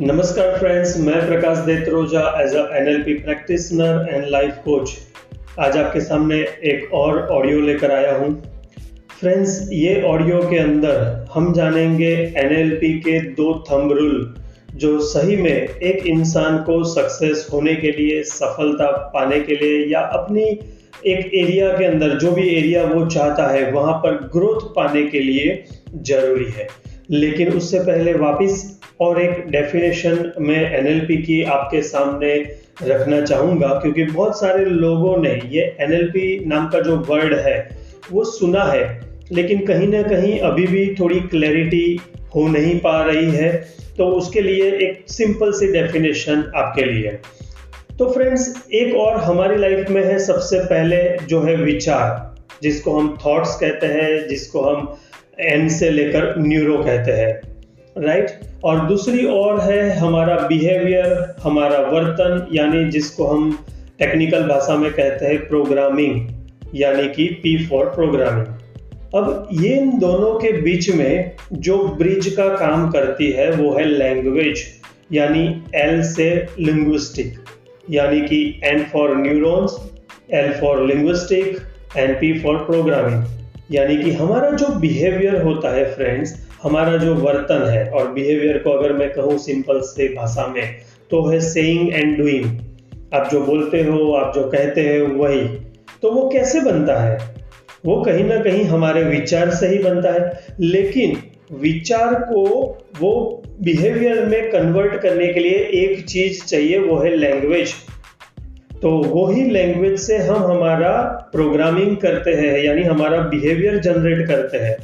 नमस्कार फ्रेंड्स मैं Prakash Detroja as a NLP practitioner and life coach आज आपके सामने एक और ऑडियो लेकर आया हूँ। फ्रेंड्स ये ऑडियो के अंदर हम जानेंगे एनएलपी के दो थंब रूल जो सही में एक इंसान को सक्सेस होने के लिए, सफलता पाने के लिए या अपनी एक एरिया के अंदर जो भी एरिया वो चाहता है, वहाँ पर ग्रोथ पाने के लिए ज़रूरी है। लेकिन उससे पहले वापस और एक डेफिनेशन में एनएलपी की आपके सामने रखना चाहूँगा, क्योंकि बहुत सारे लोगों ने ये एनएलपी नाम का जो वर्ड है, वो सुना है, लेकिन कहीं ना कहीं अभी भी थोड़ी क्लैरिटी हो नहीं पा रही है तो उसके लिए एक सिंपल सी डेफिनेशन आपके लिए। तो फ्रेंड्स एक और हमारी लाइफ में है सबसे पहले जो है विचार, जिसको हम थॉट्स कहते हैं, जिसको हम एन से लेकर न्यूरो कहते हैं राइट और दूसरी और है हमारा बिहेवियर हमारा वर्तन, यानी जिसको हम टेक्निकल भाषा में कहते हैं प्रोग्रामिंग यानी कि पी फॉर प्रोग्रामिंग अब ये इन दोनों के बीच में जो ब्रिज का काम करती है, वो है लैंग्वेज यानी एल से लिंग्विस्टिक यानी कि N for neurons L for linguistic and P for programming यानी कि हमारा जो बिहेवियर होता है फ्रेंड्स हमारा जो वर्तन है, और बिहेवियर को अगर मैं कहूँ सिंपल से भाषा में तो है सेइंग एंड डूइंग आप जो बोलते हो, आप जो कहते हैं, वही। तो वो कैसे बनता है? वो कहीं ना कहीं हमारे विचार से ही बनता है। लेकिन विचार को वो बिहेवियर में कन्वर्ट करने के लिए एक चीज़ चाहिए, वो है लैंग्वेज तो वही लैंग्वेज से हम हमारा प्रोग्रामिंग करते हैं, यानी हमारा बिहेवियर जनरेट करते हैं।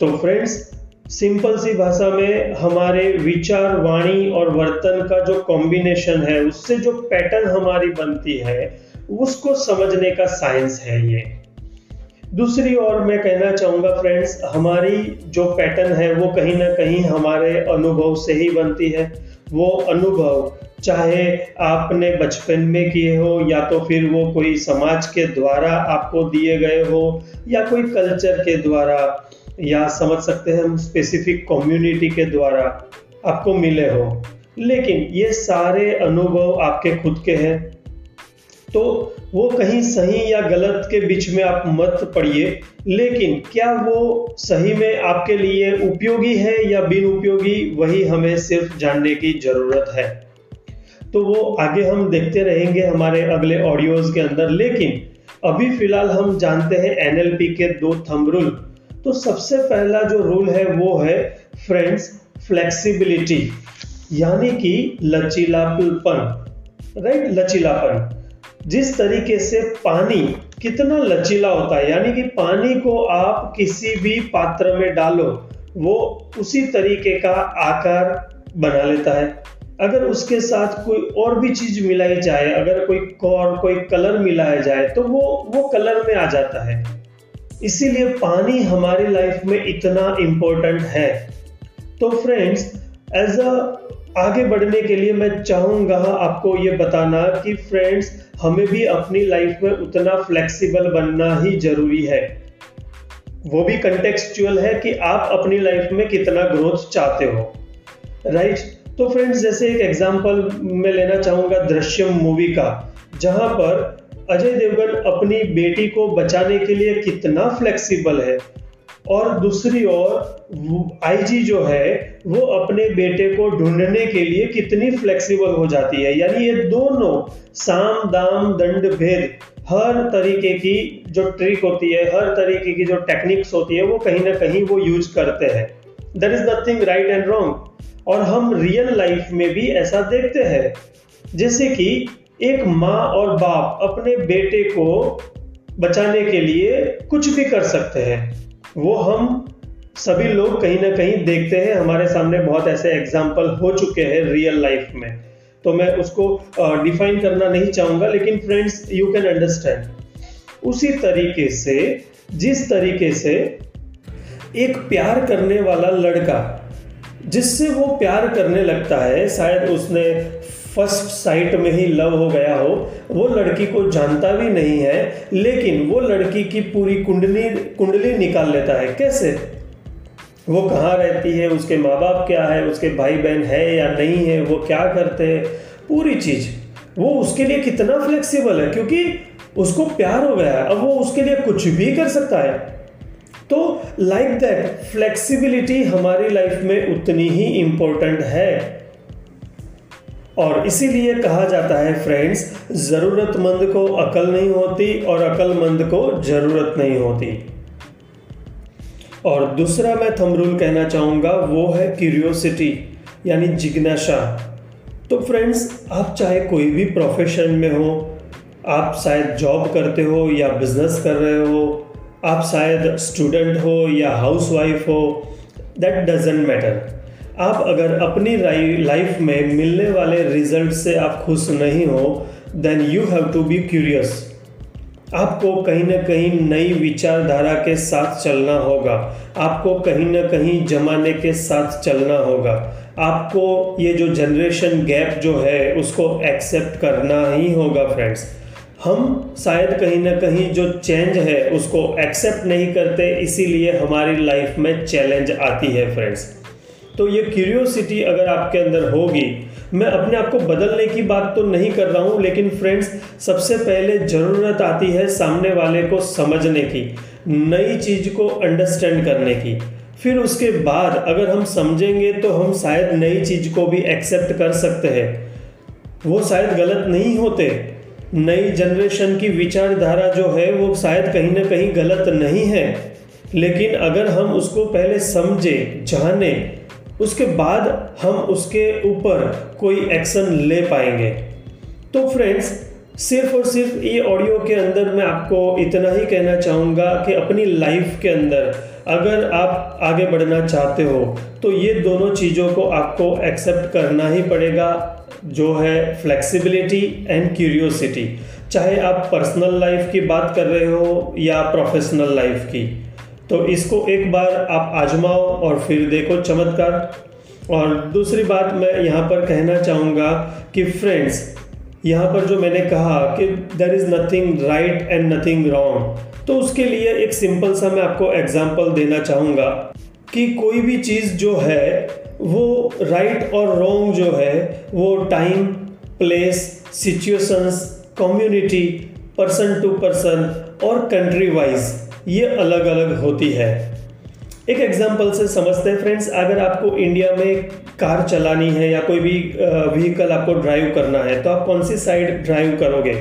तो फ्रेंड्स सिंपल सी भाषा में हमारे विचार, वाणी और वर्तन का जो कॉम्बिनेशन है, उससे जो पैटर्न हमारी बनती है, उसको समझने का साइंस है ये। दूसरी ओर मैं कहना चाहूँगा फ्रेंड्स हमारी जो पैटर्न है, वो कहीं ना कहीं हमारे अनुभव से ही बनती है। वो अनुभव, चाहे आपने बचपन में किए हो, या तो फिर वो कोई समाज के द्वारा आपको दिए गए हो, या कोई कल्चर के द्वारा, या समझ सकते हैं हम स्पेसिफिक कम्युनिटी के द्वारा आपको मिले हो। लेकिन ये सारे अनुभव आपके खुद के हैं। तो वो कहीं सही या गलत के बीच में आप मत पड़िए। लेकिन क्या वो सही में आपके लिए उपयोगी है या बिन उपयोगी वही हमें सिर्फ़ जानने की ज़रूरत है। तो वो आगे हम देखते रहेंगे हमारे अगले ऑडियोज के अंदर। लेकिन अभी फ़िलहाल हम जानते हैं एनएलपी के दो थंब रूल तो सबसे पहला जो रूल है वो है फ्रेंड्स फ्लेक्सिबिलिटी यानी कि लचीलापन। राइट लचीलापन। जिस तरीके से पानी कितना लचीला होता है, यानी कि पानी को आप किसी भी पात्र में डालो, वो उसी तरीके का आकार बना लेता है। अगर उसके साथ कोई और भी चीज़ मिलाई जाए, अगर कोई और कोई कलर मिलाया जाए तो वो वो कलर में आ जाता है। इसीलिए पानी हमारी लाइफ में इतना इम्पोर्टेंट है। तो फ्रेंड्स एज अ आगे बढ़ने के लिए मैं चाहूँगा आपको ये बताना कि फ्रेंड्स हमें भी अपनी लाइफ में उतना फ्लेक्सिबल बनना ही ज़रूरी है। वो भी कंटेक्सचुअल है कि आप अपनी लाइफ में कितना ग्रोथ चाहते हो। Right right? तो फ्रेंड्स जैसे एक एग्जांपल मैं लेना चाहूँगा दृश्यम मूवी का, जहाँ पर अजय देवगन अपनी बेटी को बचाने के लिए कितना फ्लेक्सिबल है। और दूसरी ओर आईजी जो है, वो अपने बेटे को ढूँढने के लिए कितनी फ्लेक्सिबल हो जाती है? यानी ये दोनों साम, दाम, दंड, भेद, हर तरीके की जो ट्रिक होती है, हर तरीके की जो टेक्निक्स होती है, वो कहीं ना कहीं वो यूज़ करते हैं। There is nothing right and wrong और हम रियल लाइफ में भी ऐसा देखते हैं। जैसे कि एक माँ और बाप अपने बेटे को बचाने के लिए कुछ भी कर सकते हैं। वो हम सभी लोग कहीं ना कहीं देखते हैं, हमारे सामने बहुत ऐसे एग्ज़ाम्पल हो चुके हैं रियल लाइफ में। तो मैं उसको डिफाइन करना नहीं चाहूँगा, लेकिन फ्रेंड्स यू कैन अंडरस्टैंड उसी तरीके से, जिस तरीके से एक प्यार करने वाला लड़का, जिससे वो प्यार करने लगता है, शायद उसने फ़र्स्ट साइट में ही लव हो गया हो, वो लड़की को जानता भी नहीं है, लेकिन वो लड़की की पूरी कुंडली कुंडली निकाल लेता है। कैसे? वो कहाँ रहती है? उसके माँ बाप क्या है? उसके भाई बहन है या नहीं है? वो क्या करते हैं? पूरी चीज़। वो उसके लिए कितना फ्लेक्सिबल है? क्योंकि उसको प्यार हो गया है। अब वो उसके लिए कुछ भी कर सकता है। तो लाइक दैट फ्लेक्सिबिलिटी हमारी लाइफ में उतनी ही इंपॉर्टेंट है। और इसीलिए कहा जाता है फ्रेंड्स ज़रूरतमंद को अकल नहीं होती और अकलमंद को ज़रूरत नहीं होती। और दूसरा मैं थम रूल कहना चाहूँगा, वो है क्यूरियोसिटी यानी जिज्ञासा। तो फ्रेंड्स आप चाहे कोई भी प्रोफेशन में हो, आप शायद जॉब करते हो या बिज़नेस कर रहे हो, आप शायद स्टूडेंट हो या हाउस वाइफ हो दैट डजेंट मैटर आप अगर अपनी लाइफ में मिलने वाले रिज़ल्ट से आप खुश नहीं हो then you have to be curious आपको कहीं ना कहीं नई विचारधारा के साथ चलना होगा। आपको कहीं ना कहीं जमाने के साथ चलना होगा। आपको ये जो जनरेशन गैप जो है, उसको एक्सेप्ट करना ही होगा फ्रेंड्स हम शायद कहीं ना कहीं जो चेंज है, उसको एक्सेप्ट नहीं करते, इसीलिए हमारी लाइफ में चैलेंज आती है फ्रेंड्स तो ये क्यूरियोसिटी अगर आपके अंदर होगी, मैं अपने आप को बदलने की बात तो नहीं कर रहा हूँ, लेकिन फ्रेंड्स सबसे पहले ज़रूरत आती है सामने वाले को समझने की, नई चीज़ को अंडरस्टैंड करने की। फिर उसके बाद अगर हम समझेंगे तो हम शायद नई चीज़ को भी एक्सेप्ट कर सकते हैं। वो शायद गलत नहीं होते। नई जनरेशन की विचारधारा जो है, वो शायद कहीं ना कहीं गलत नहीं है। लेकिन अगर हम उसको पहले समझे, जाने उसके बाद हम उसके ऊपर कोई एक्शन ले पाएँगे। तो फ्रेंड्स सिर्फ़ और सिर्फ़ ये ऑडियो के अंदर मैं आपको इतना ही कहना चाहूँगा कि अपनी लाइफ के अंदर अगर आप आगे बढ़ना चाहते हो तो ये दोनों चीज़ों को आपको एक्सेप्ट करना ही पड़ेगा, जो है फ्लेक्सिबिलिटी एंड क्यूरियोसिटी चाहे आप पर्सनल लाइफ की बात कर रहे हो या प्रोफेशनल लाइफ की। तो इसको एक बार आप आजमाओ और फिर देखो चमत्कार। और दूसरी बात मैं यहाँ पर कहना चाहूँगा कि फ्रेंड्स यहाँ पर जो मैंने कहा कि there is nothing right and nothing wrong तो उसके लिए एक सिंपल सा मैं आपको एग्ज़ाम्पल देना चाहूँगा कि कोई भी चीज़ जो है, वो राइट और रॉन्ग जो है, वो time place situations community person to person और कंट्री वाइज ये अलग अलग होती है। एक एग्ज़ाम्पल से समझते हैं फ्रेंड्स अगर आपको इंडिया में कार चलानी है या कोई भी व्हीकल आपको ड्राइव करना है तो आप कौन सी साइड ड्राइव करोगे?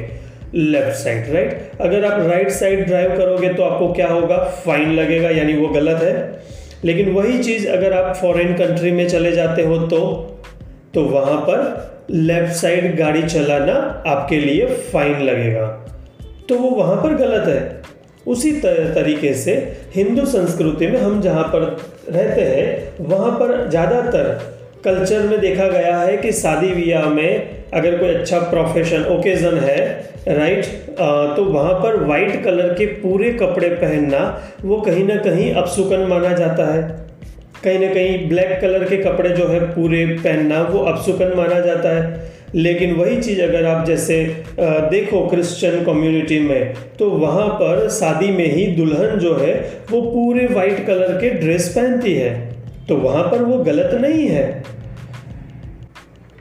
लेफ़्ट साइड राइट अगर आप राइट साइड ड्राइव करोगे तो आपको क्या होगा? फाइन लगेगा, यानी वो गलत है। लेकिन वही चीज़ अगर आप फॉरेन कंट्री में चले जाते हो तो तो वहाँ पर लेफ़्ट साइड गाड़ी चलाना आपके लिए फाइन लगेगा। तो वो वहाँ पर गलत है। उसी तरीके से हिंदू संस्कृति में हम जहाँ पर रहते हैं, वहाँ पर ज़्यादातर कल्चर में देखा गया है कि शादी ब्याह में अगर कोई अच्छा प्रोफेशन ओकेज़न है राइट तो वहाँ पर वाइट कलर के पूरे कपड़े पहनना वो कहीं ना कहीं अपसुकन माना जाता है। कहीं ना कहीं ब्लैक कलर के कपड़े जो है, पूरे पहनना वो अपसुकन माना जाता है। लेकिन वही चीज़ अगर आप जैसे देखो क्रिश्चियन कम्युनिटी में तो वहाँ पर शादी में ही दुल्हन जो है, वो पूरे वाइट कलर के ड्रेस पहनती है। तो वहाँ पर वो गलत नहीं है।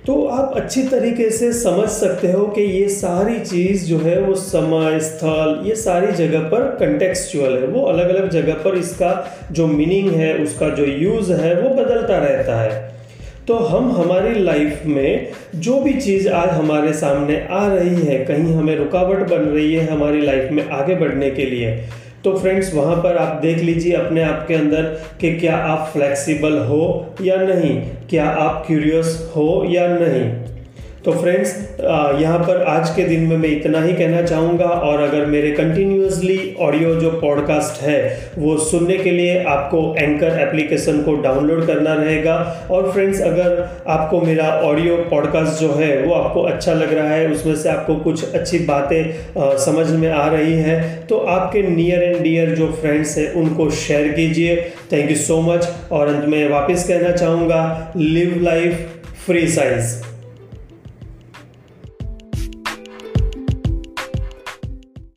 तो आप अच्छी तरीके से समझ सकते हो कि ये सारी चीज़ जो है, वो समय, स्थल, ये सारी जगह पर कंटेक्चुअल है। वो अलग अलग जगह पर इसका जो मीनिंग है, उसका जो यूज़ है, वो बदलता रहता है। तो हम हमारी लाइफ में जो भी चीज़ आज हमारे सामने आ रही है, कहीं हमें रुकावट बन रही है हमारी लाइफ में आगे बढ़ने के लिए तो फ्रेंड्स वहाँ पर आप देख लीजिए अपने आप के अंदर कि क्या आप फ्लेक्सिबल हो या नहीं, क्या आप क्यूरियस हो या नहीं। तो फ्रेंड्स यहाँ पर आज के दिन में मैं इतना ही कहना चाहूँगा और अगर मेरे कंटिन्यूसली ऑडियो जो पॉडकास्ट है, वो सुनने के लिए आपको एंकर एप्लीकेशन को डाउनलोड करना रहेगा। और फ्रेंड्स अगर आपको मेरा ऑडियो पॉडकास्ट जो है, वो आपको अच्छा लग रहा है, उसमें से आपको कुछ अच्छी बातें समझ में आ रही हैं तो आपके नियर एंड डियर जो फ्रेंड्स हैं, उनको शेयर कीजिए। थैंक यू सो मच और अंत में वापस कहना चाहूँगा लिव लाइफ फ्री साइज़